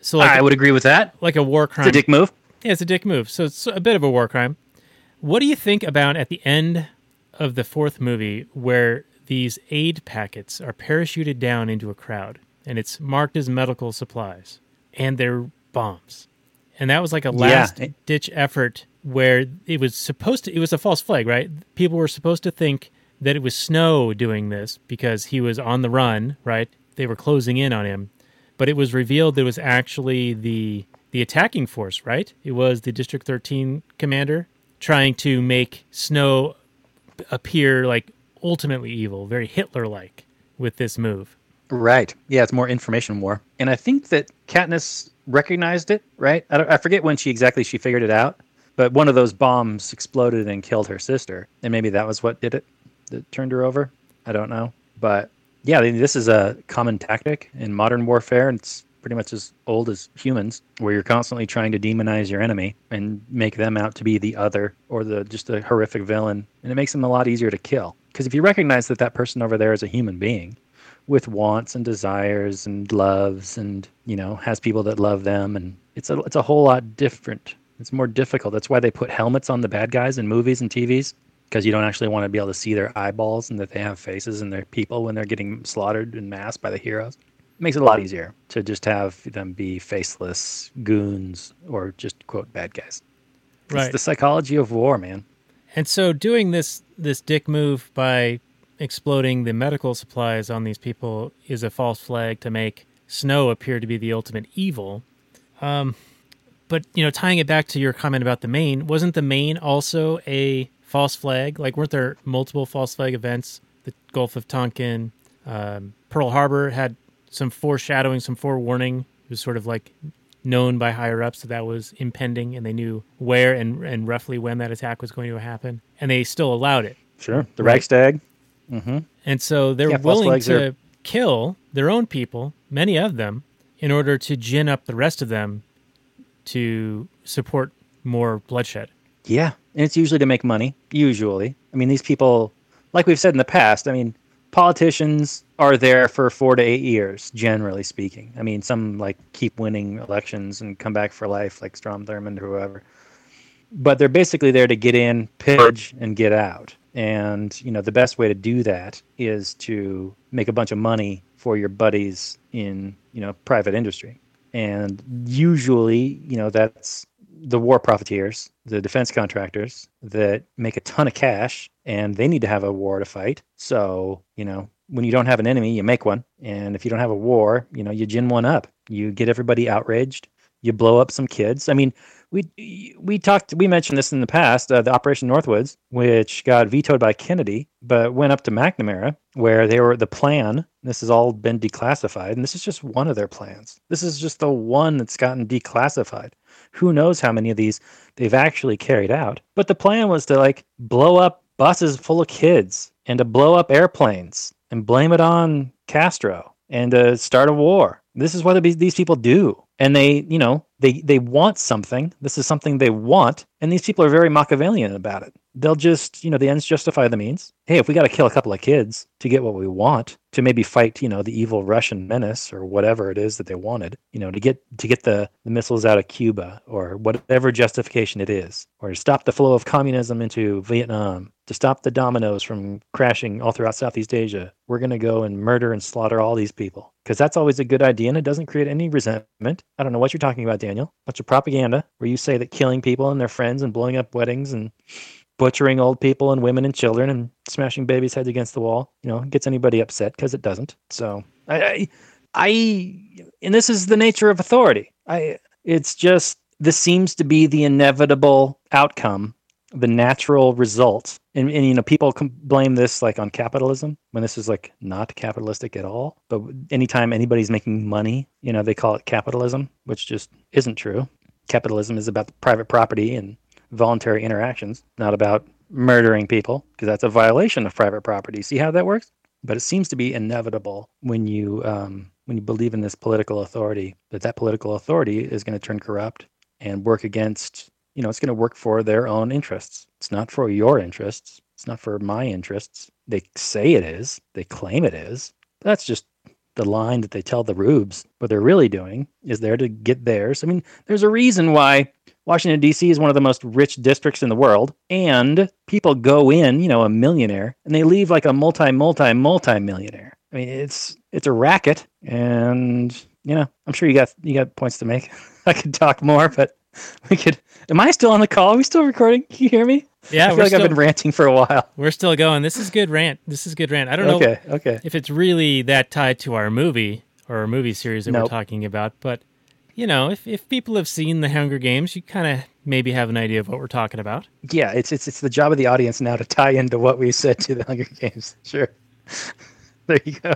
So like I would agree with that. like a war crime. It's a dick move. Yeah, it's a dick move. So it's a bit of a war crime. What do you think about at the end of the fourth movie where these aid packets are parachuted down into a crowd and it's marked as medical supplies and they're bombs? And that was like a Yeah. last ditch effort where it was supposed to, it was a false flag, right? People were supposed to think that it was Snow doing this because he was on the run, right? They were closing in on him but it was revealed it was actually the the attacking force, right? It was the District 13 commander trying to make Snow appear like ultimately evil, very Hitler-like with this move. Right. Yeah, it's more information war. And I think that Katniss recognized it, right? I, I forget when she exactly she figured it out, but one of those bombs exploded and killed her sister, and maybe that was what did it that turned her over. I don't know, but yeah, this is a common tactic in modern warfare, and it's pretty much as old as humans, where you're constantly trying to demonize your enemy and make them out to be the other or the just a horrific villain, and it makes them a lot easier to kill. Because if you recognize that that person over there is a human being, with wants and desires and loves and you know has people that love them and it's a it's a whole lot different. It's more difficult. That's why they put helmets on the bad guys in movies and tvs because you don't actually want to be able to see their eyeballs and that they have faces and they're people when they're getting slaughtered in mass by the heroes it makes it a lot easier to just have them be faceless goons or just quote bad guys Right. it's the psychology of war man And so doing this this dick move by exploding the medical supplies on these people is a false flag to make Snow appear to be the ultimate evil. Um, but you know, tying it back to your comment about the Maine, wasn't the Maine also a false flag? Like, weren't there multiple false flag events? The Gulf of Tonkin, um, Pearl Harbor had some foreshadowing, some forewarning. It was sort of like known by higher ups that that was impending, and they knew where and and roughly when that attack was going to happen, and they still allowed it. sure the Right. reichstag And so they're Yeah, willing to are- kill their own people, many of them, in order to gin up the rest of them to support more bloodshed. Yeah, and it's usually to make money. Usually, I mean, these people, like we've said in the past, I mean, politicians are there for four to eight years, generally speaking. I mean, some like keep winning elections and come back for life, like Strom Thurmond or whoever. But they're basically there to get in, pillage, and get out. And you know, the best way to do that is to make a bunch of money for your buddies in you know private industry. And usually, you know, that's the war profiteers, the defense contractors that make a ton of cash and they need to have a war to fight. So, you know, when you don't have an enemy, you make one. And if you don't have a war, you know, you gin one up. You get everybody outraged. You blow up some kids. I mean, we we talked we mentioned this in the past, uh, the Operation Northwoods, which got vetoed by Kennedy, but went up to McNamara, where they were the plan. This has all been declassified, and this is just one of their plans. This is just the one that's gotten declassified. Who knows how many of these they've actually carried out? But the plan was to like blow up buses full of kids and to blow up airplanes and blame it on Castro and to start a war. This is what these people do. And they, you know, they they want something. This is something they want, and these people are very Machiavellian about it. They'll just, you know, the ends justify the means. Hey, if we got to kill a couple of kids to get what we want, to maybe fight, you know, the evil Russian menace or whatever it is that they wanted, you know, to get to get the, the missiles out of Cuba or whatever justification it is, or to stop the flow of communism into Vietnam, to stop the dominoes from crashing all throughout Southeast Asia, we're going to go and murder and slaughter all these people. Because that's always a good idea and it doesn't create any resentment. I don't know what you're talking about, Daniel. Bunch of propaganda where you say that killing people and their friends and blowing up weddings and butchering old people and women and children and smashing babies' heads against the wall, you know, gets anybody upset because it doesn't. So I, I, I, and this is the nature of authority. I, it's just this seems to be the inevitable outcome, the natural result. And, and you know, people blame this like on capitalism when this is like not capitalistic at all. But anytime anybody's making money, you know, they call it capitalism, which just isn't true. Capitalism is about private property and voluntary interactions, not about murdering people, because that's a violation of private property. See how that works? But it seems to be inevitable when you um, when you believe in this political authority that that political authority is going to turn corrupt and work against you know it's going to work for their own interests. It's not for your interests. It's not for my interests. They say it is. They claim it is. That's just the line that they tell the rubes what they're really doing is there to get theirs. I mean, there's a reason why Washington D.C. is one of the most rich districts in the world, and people go in, you know, a millionaire, and they leave like a multi, multi, multi millionaire. I mean, it's it's a racket, and you know, I'm sure you got you got points to make. I could talk more, but we could. Am I still on the call? Are we still recording? Can you hear me? Yeah, I feel like still, I've been ranting for a while. we're still going. This is good rant. This is good rant. I don't know Okay, okay. if it's really that tied to our movie or our movie series that we're talking about, but you know, if if people have seen the Hunger Games, you kind of maybe have an idea of what we're talking about. Yeah, it's it's it's the job of the audience now to tie into what we said to the Hunger Games. Sure. there you go.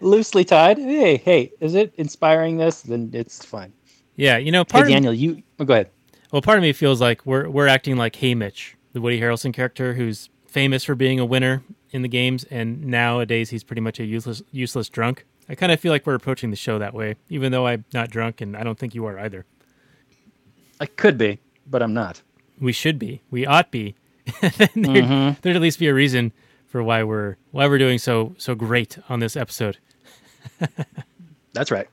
Loosely tied. Hey, hey, is it inspiring this? Then it's fine. Yeah, you know, Hey, part of, Daniel, you oh, go ahead. well, part of me feels like we're we're acting like Haymitch, the Woody Harrelson character, who's famous for being a winner in the games, and nowadays he's pretty much a useless useless drunk. I kind of feel like we're approaching the show that way, even though I'm not drunk, and I don't think you are either. I could be, but I'm not. We should be. We ought be. there'd, Mm-hmm. there'd at least be a reason for why we're why we're doing so so great on this episode. That's right.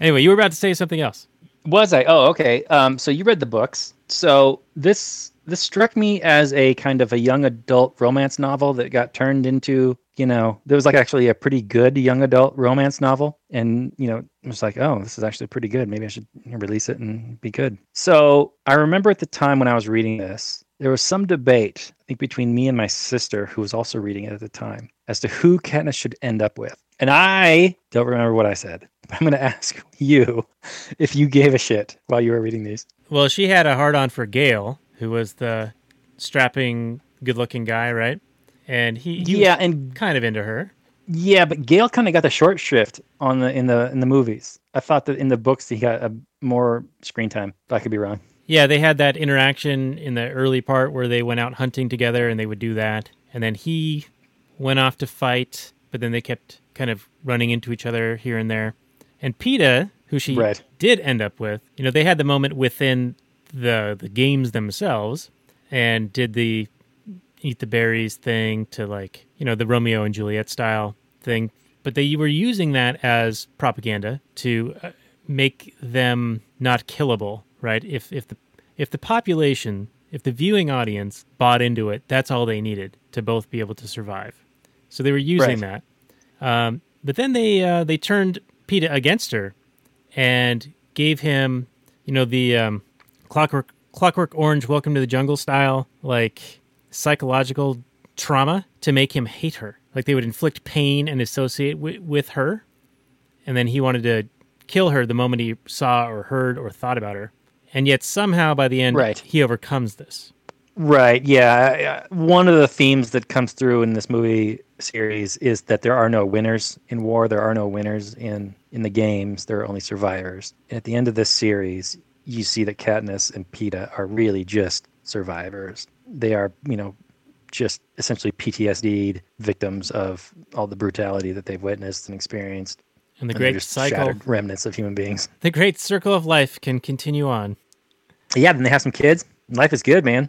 Anyway, you were about to say something else. Was I? Oh, okay. Um, so you read the books. So this this struck me as a kind of a young adult romance novel that got turned into, you know, there was like actually a pretty good young adult romance novel, and you know, it was like, oh, this is actually pretty good. Maybe I should release it and be good. So I remember at the time when I was reading this, there was some debate, I think, between me and my sister, who was also reading it at the time, as to who Katniss should end up with. And I don't remember what I said. But I'm going to ask you if you gave a shit while you were reading these. Well, she had a hard on for Gale, who was the strapping, good-looking guy, right? And he, he yeah, was and kind of into her. yeah, but Gale kind of got the short shrift on the in the in the movies. I thought that in the books he got a more screen time. But I could be wrong. Yeah, they had that interaction in the early part where they went out hunting together and they would do that. And then he went off to fight, but then they kept kind of running into each other here and there. And Peeta, who she Right. did end up with, you know, they had the moment within the the games themselves and did the eat the berries thing to like, you know, the Romeo and Juliet style thing. But they were using that as propaganda to uh, make them not killable, right? If if the if the population, if the viewing audience bought into it, that's all they needed to both be able to survive. So they were using that. Um, but then they uh, they turned Peeta against her and gave him, you know, the um, clockwork clockwork orange welcome to the jungle style like psychological trauma to make him hate her. Like they would inflict pain and associate wi- with her, and then he wanted to kill her the moment he saw or heard or thought about her. And yet somehow by the end, Right. he overcomes this. Right. Yeah. One of the themes that comes through in this movie series is that there are no winners in war. There are no winners in in the games. There are only survivors. And at the end of this series, you see that Katniss and Peeta are really just survivors. They are, you know, just essentially PTSD victims of all the brutality that they've witnessed and experienced. And the And great cycle, remnants of human beings. the great circle of life can continue on. Yeah. Then they have some kids. Life is good, man.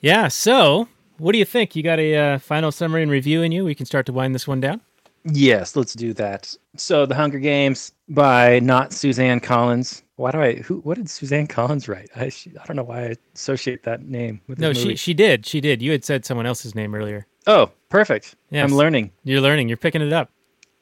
Yeah. So, what do you think? You got a uh, final summary and review in you? We can start to wind this one down. Yes, let's do that. So, The Hunger Games by not Suzanne Collins. Why do I? Who? What did Suzanne Collins write? I she, I don't know why I associate that name with No, she she did. She did. You had said someone else's name earlier. Oh, perfect. Yes. I'm learning. You're learning. You're picking it up.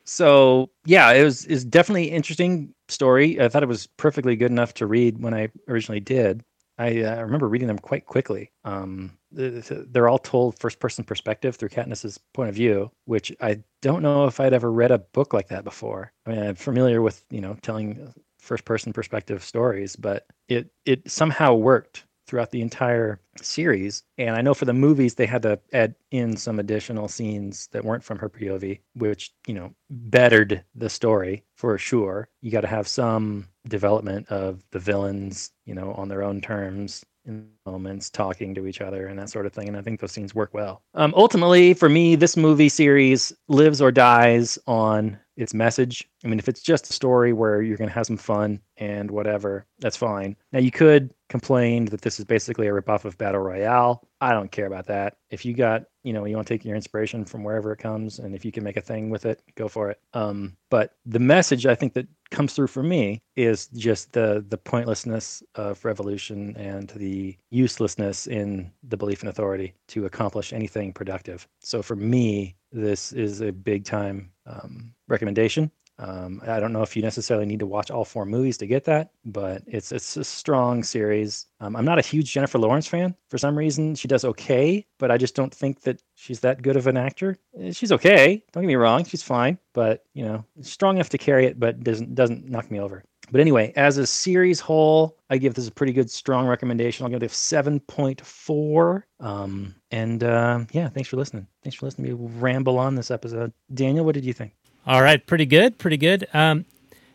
So yeah, it was is definitely interesting story. I thought it was perfectly good enough to read when I originally did. I uh, remember reading them quite quickly. Um, they're all told first person perspective through Katniss's point of view, which I don't know if I'd ever read a book like that before. I mean, I'm familiar with you know telling uh, first person perspective stories, but it it somehow worked throughout the entire series. And I know for the movies they had to add in some additional scenes that weren't from her POV, which, you know, bettered the story for sure. You got to have some development of the villains, you know, on their own terms in moments talking to each other and that sort of thing and i think those scenes work well um, ultimately for me this movie series lives or dies on its message i mean if it's just a story where you're going to have some fun and whatever that's fine now you could complain that this is basically a ripoff of Battle Royale. I don't care about that. If you got, you know, you want to take your inspiration from wherever it comes, and if you can make a thing with it, go for it. Um, but the message I think that comes through for me is just the the pointlessness of revolution and the uselessness in the belief in authority to accomplish anything productive. So for me, this is a big time um, recommendation. Um, I don't know if you necessarily need to watch all four movies to get that, but it's it's a strong series. Um, I'm not a huge Jennifer Lawrence fan for some reason. She does okay, but I just don't think that she's that good of an actor. Eh, She's okay. Don't get me wrong, she's fine, but you know, strong enough to carry it, but doesn't doesn't knock me over. But anyway, as a series whole, I give this a pretty good, strong recommendation. I'll give it a 7.4. Um, and uh, yeah, thanks for listening. Thanks for listening to me ramble on this episode. Daniel, what did you think? All right, pretty good, pretty good. Um,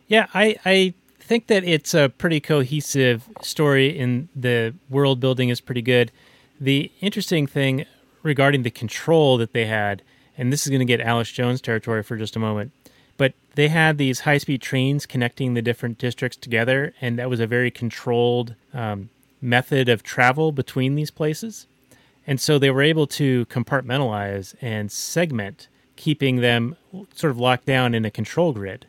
yeah, I, I think that it's a pretty cohesive story, and the world building is pretty good. The interesting thing regarding the control that they had, and this is going to get Alex Jones territory for just a moment, but they had these high speed trains connecting the different districts together, and that was a very controlled um, method of travel between these places. And so they were able to compartmentalize and segment, keeping them sort of locked down in a control grid.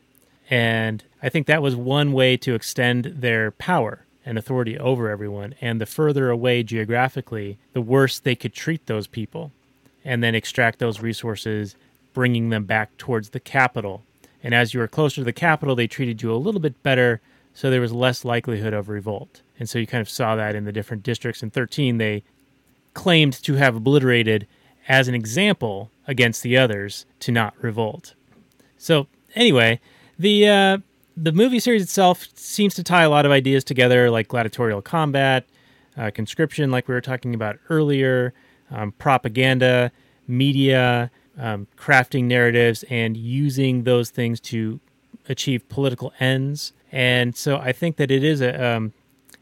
And I think that was one way to extend their power and authority over everyone. And the further away geographically, the worse they could treat those people and then extract those resources, bringing them back towards the Capitol. And as you were closer to the Capitol, they treated you a little bit better, so there was less likelihood of revolt. And so you kind of saw that in the different districts. In 13, they claimed to have obliterated as an example against the others to not revolt. So anyway, the uh, the movie series itself seems to tie a lot of ideas together, like gladiatorial combat, uh, conscription, like we were talking about earlier, um, propaganda, media, um, crafting narratives, and using those things to achieve political ends. And so I think that it is a um,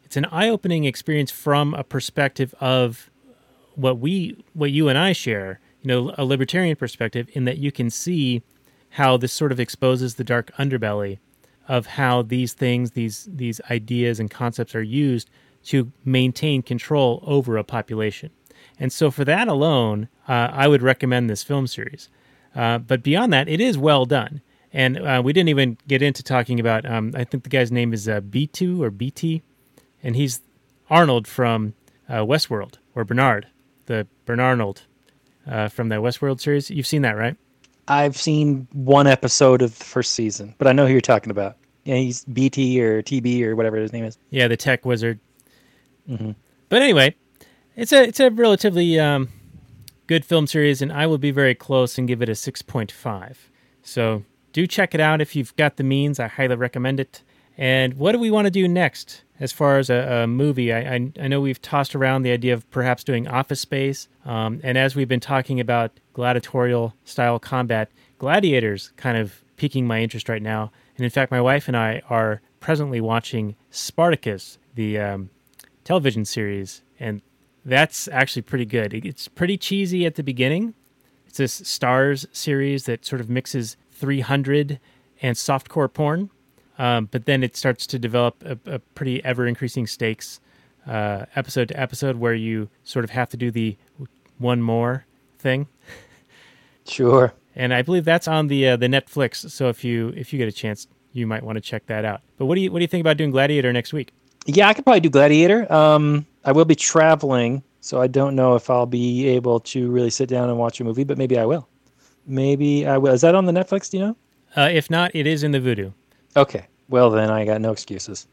it's an eye-opening experience from a perspective of what we what you and I share, you know, a libertarian perspective in that you can see how this sort of exposes the dark underbelly of how these things, these these ideas and concepts are used to maintain control over a population. And so for that alone, uh, I would recommend this film series. Uh, but beyond that, it is well done. And uh, we didn't even get into talking about. Um, I think the guy's name is uh, B2 or BT, and he's Arnold from uh, Westworld or Bernard, the Bernarnold uh, from the Westworld series. You've seen that, right? I've seen one episode of the first season, but I know who you're talking about. Yeah, he's BT or TB or whatever his name is. Yeah, the tech wizard. Mhm. But anyway, it's a it's a relatively um, good film series, and I will be very close and give it a six point five. So do check it out if you've got the means. I highly recommend it. And what do we want to do next as far as a, a movie? I, I I know we've tossed around the idea of perhaps doing Office Space, um, and as we've been talking about gladiatorial style combat, Gladiators kind of piquing my interest right now. And in fact, my wife and I are presently watching Spartacus, the um, television series, and that's actually pretty good. It's pretty cheesy at the beginning. It's this Starz series that sort of mixes 300 and softcore porn, um, but then it starts to develop a, a pretty ever increasing stakes uh, episode to episode where you sort of have to do the one more thing. Sure. And I believe that's on the uh, the Netflix. So if you if you get a chance, you might want to check that out. But what do you what do you think about doing Gladiator next week? Yeah, I could probably do Gladiator. Um, I will be traveling, so I don't know if I'll be able to really sit down and watch a movie, but maybe I will. Maybe I will. Is that on the Netflix? Do you know? Uh, if not, it is in the Vudu. Okay. Well, then I got no excuses.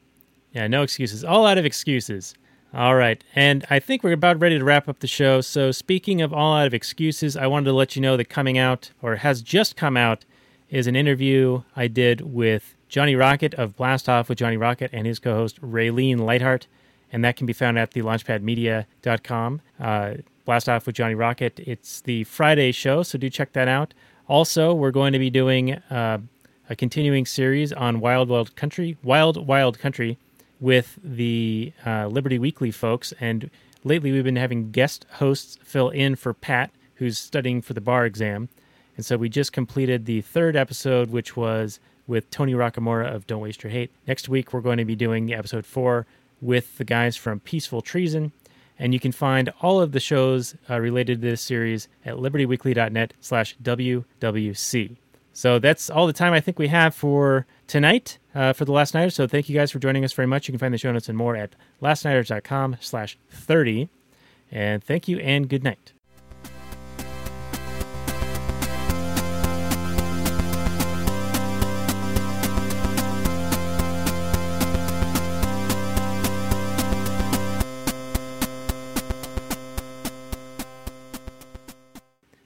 Yeah, no excuses. All out of excuses. All right. And I think we're about ready to wrap up the show. So, speaking of all out of excuses, I wanted to let you know that coming out, or has just come out, is an interview I did with Johnny Rocket of Blast Off with Johnny Rocket and his co host Raylene Lightheart. And that can be found at the launchpadmedia.com. Uh, Blast Off with Johnny Rocket. It's the Friday show, so do check that out. Also, we're going to be doing uh, a continuing series on Wild Wild Country, Wild Wild Country, with the uh, Liberty Weekly folks. And lately, we've been having guest hosts fill in for Pat, who's studying for the bar exam. And so we just completed the third episode, which was with Tony Rockamora of Don't Waste Your Hate. Next week, we're going to be doing episode four with the guys from Peaceful Treason. And you can find all of the shows uh, related to this series at libertyweekly.net slash WWC. So that's all the time I think we have for tonight uh, for the Last Nighters. So thank you guys for joining us very much. You can find the show notes and more at lastnighters.com slash 30. And thank you and good night.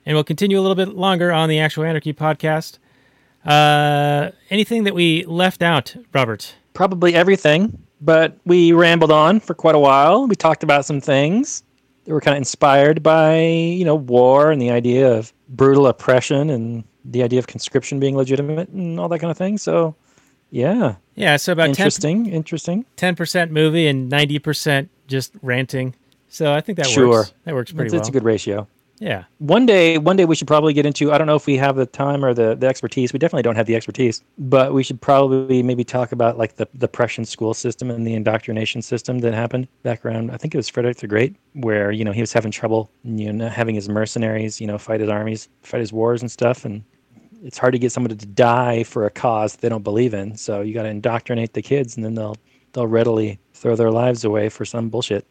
And we'll continue a little bit longer on the Actual Anarchy podcast. Uh, anything that we left out, Robert? Probably everything, but we rambled on for quite a while. We talked about some things that were kind of inspired by, you know, war and the idea of brutal oppression and the idea of conscription being legitimate and all that kind of thing. So, yeah, Yeah, so about 10, interesting, interesting. 10% movie and 90% just ranting. So I think that Sure. works. That works pretty It's, well. it's a good ratio. Yeah. One day, one day we should probably get into. I don't know if we have the time or the, the expertise. We definitely don't have the expertise, but we should probably maybe talk about like the the Prussian school system and the indoctrination system that happened back around. I think it was Frederick the Great, where you know he was having trouble, you know, having his mercenaries, you know, fight his armies, fight his wars and stuff, and it's hard to get somebody to die for a cause they don't believe in. So you got to indoctrinate the kids, and then they'll they'll readily throw their lives away for some bullshit.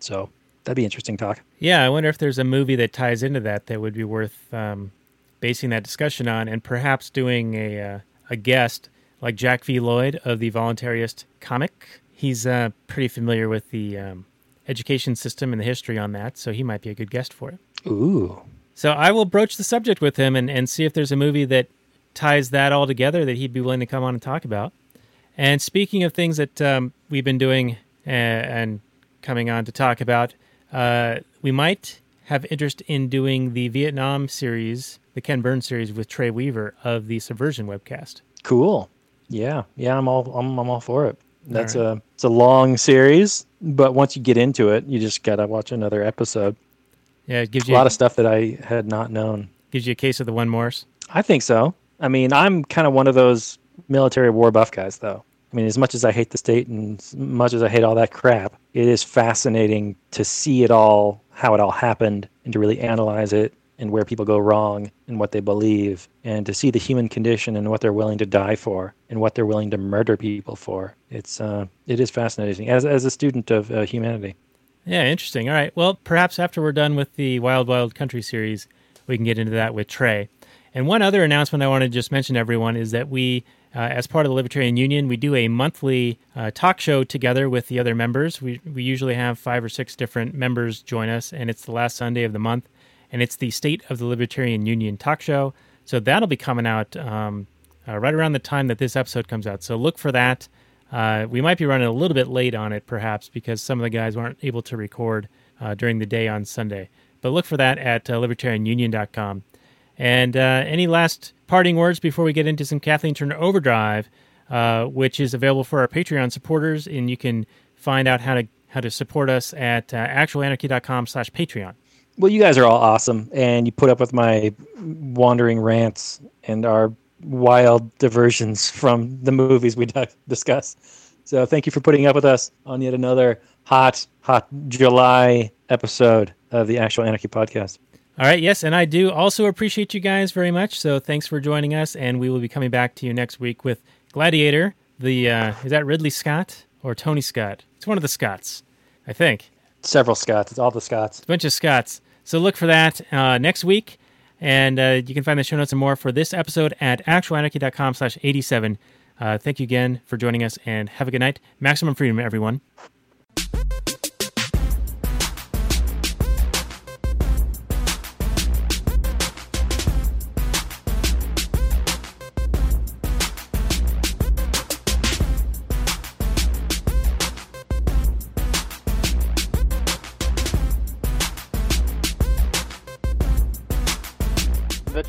So that'd be interesting talk. Yeah, I wonder if there's a movie that ties into that that would be worth um, basing that discussion on, and perhaps doing a uh, a guest like Jack V. Lloyd of the Voluntarist comic. He's uh, pretty familiar with the um, education system and the history on that, so he might be a good guest for it. Ooh, So I will broach the subject with him and, and see if there's a movie that ties that all together that he'd be willing to come on and talk about. And speaking of things that um, we've been doing uh, and coming on to talk about, uh, we might have interest in doing the Vietnam series, the Ken Burns series with Trey Weaver of the Subversion webcast. Cool. Yeah, yeah, I'm all I'm, I'm all for it. That's right. a it's a long series, but once you get into it, you just gotta watch another episode. Yeah, it gives you A lot of stuff that I had not known. gives you a case of the one Morse. I think so. I mean, I'm kind of one of those military war buff guys, though. I mean, as much as I hate the state and as much as I hate all that crap, it is fascinating to see it all, how it all happened, and to really analyze it and where people go wrong and what they believe, and to see the human condition and what they're willing to die for and what they're willing to murder people for. It's uh, it is fascinating as as a student of uh, humanity. Yeah, interesting. All right. Well, perhaps after we're done with the Wild Wild Country series, we can get into that with Trey. And one other announcement I want to just mention to everyone is that we, uh, as part of the Libertarian Union, we do a monthly uh, talk show together with the other members. We, we usually have five or six different members join us, and it's the last Sunday of the month. And it's the State of the Libertarian Union talk show. So that'll be coming out um, uh, right around the time that this episode comes out. So look for that. Uh, we might be running a little bit late on it, perhaps, because some of the guys weren't able to record uh, during the day on Sunday. But look for that at uh, libertarianunion.com. And uh, any last parting words before we get into some Kathleen Turner Overdrive, uh, which is available for our Patreon supporters, and you can find out how to how to support us at uh, actualanarchy.com slash Patreon. Well, you guys are all awesome, and you put up with my wandering rants and our wild diversions from the movies we discuss. So, thank you for putting up with us on yet another hot, hot July episode of the Actual Anarchy podcast. All right, yes, and I do also appreciate you guys very much. So thanks for joining us, and we will be coming back to you next week with Gladiator. The uh, is that Ridley Scott or Tony Scott? It's one of the Scotts, I think. Several Scots. It's all the Scots. a bunch of Scots. So look for that uh, next week. And uh, you can find the show notes and more for this episode at actualanarchy.com slash 87. Uh, thank you again for joining us and have a good night. Maximum freedom, everyone.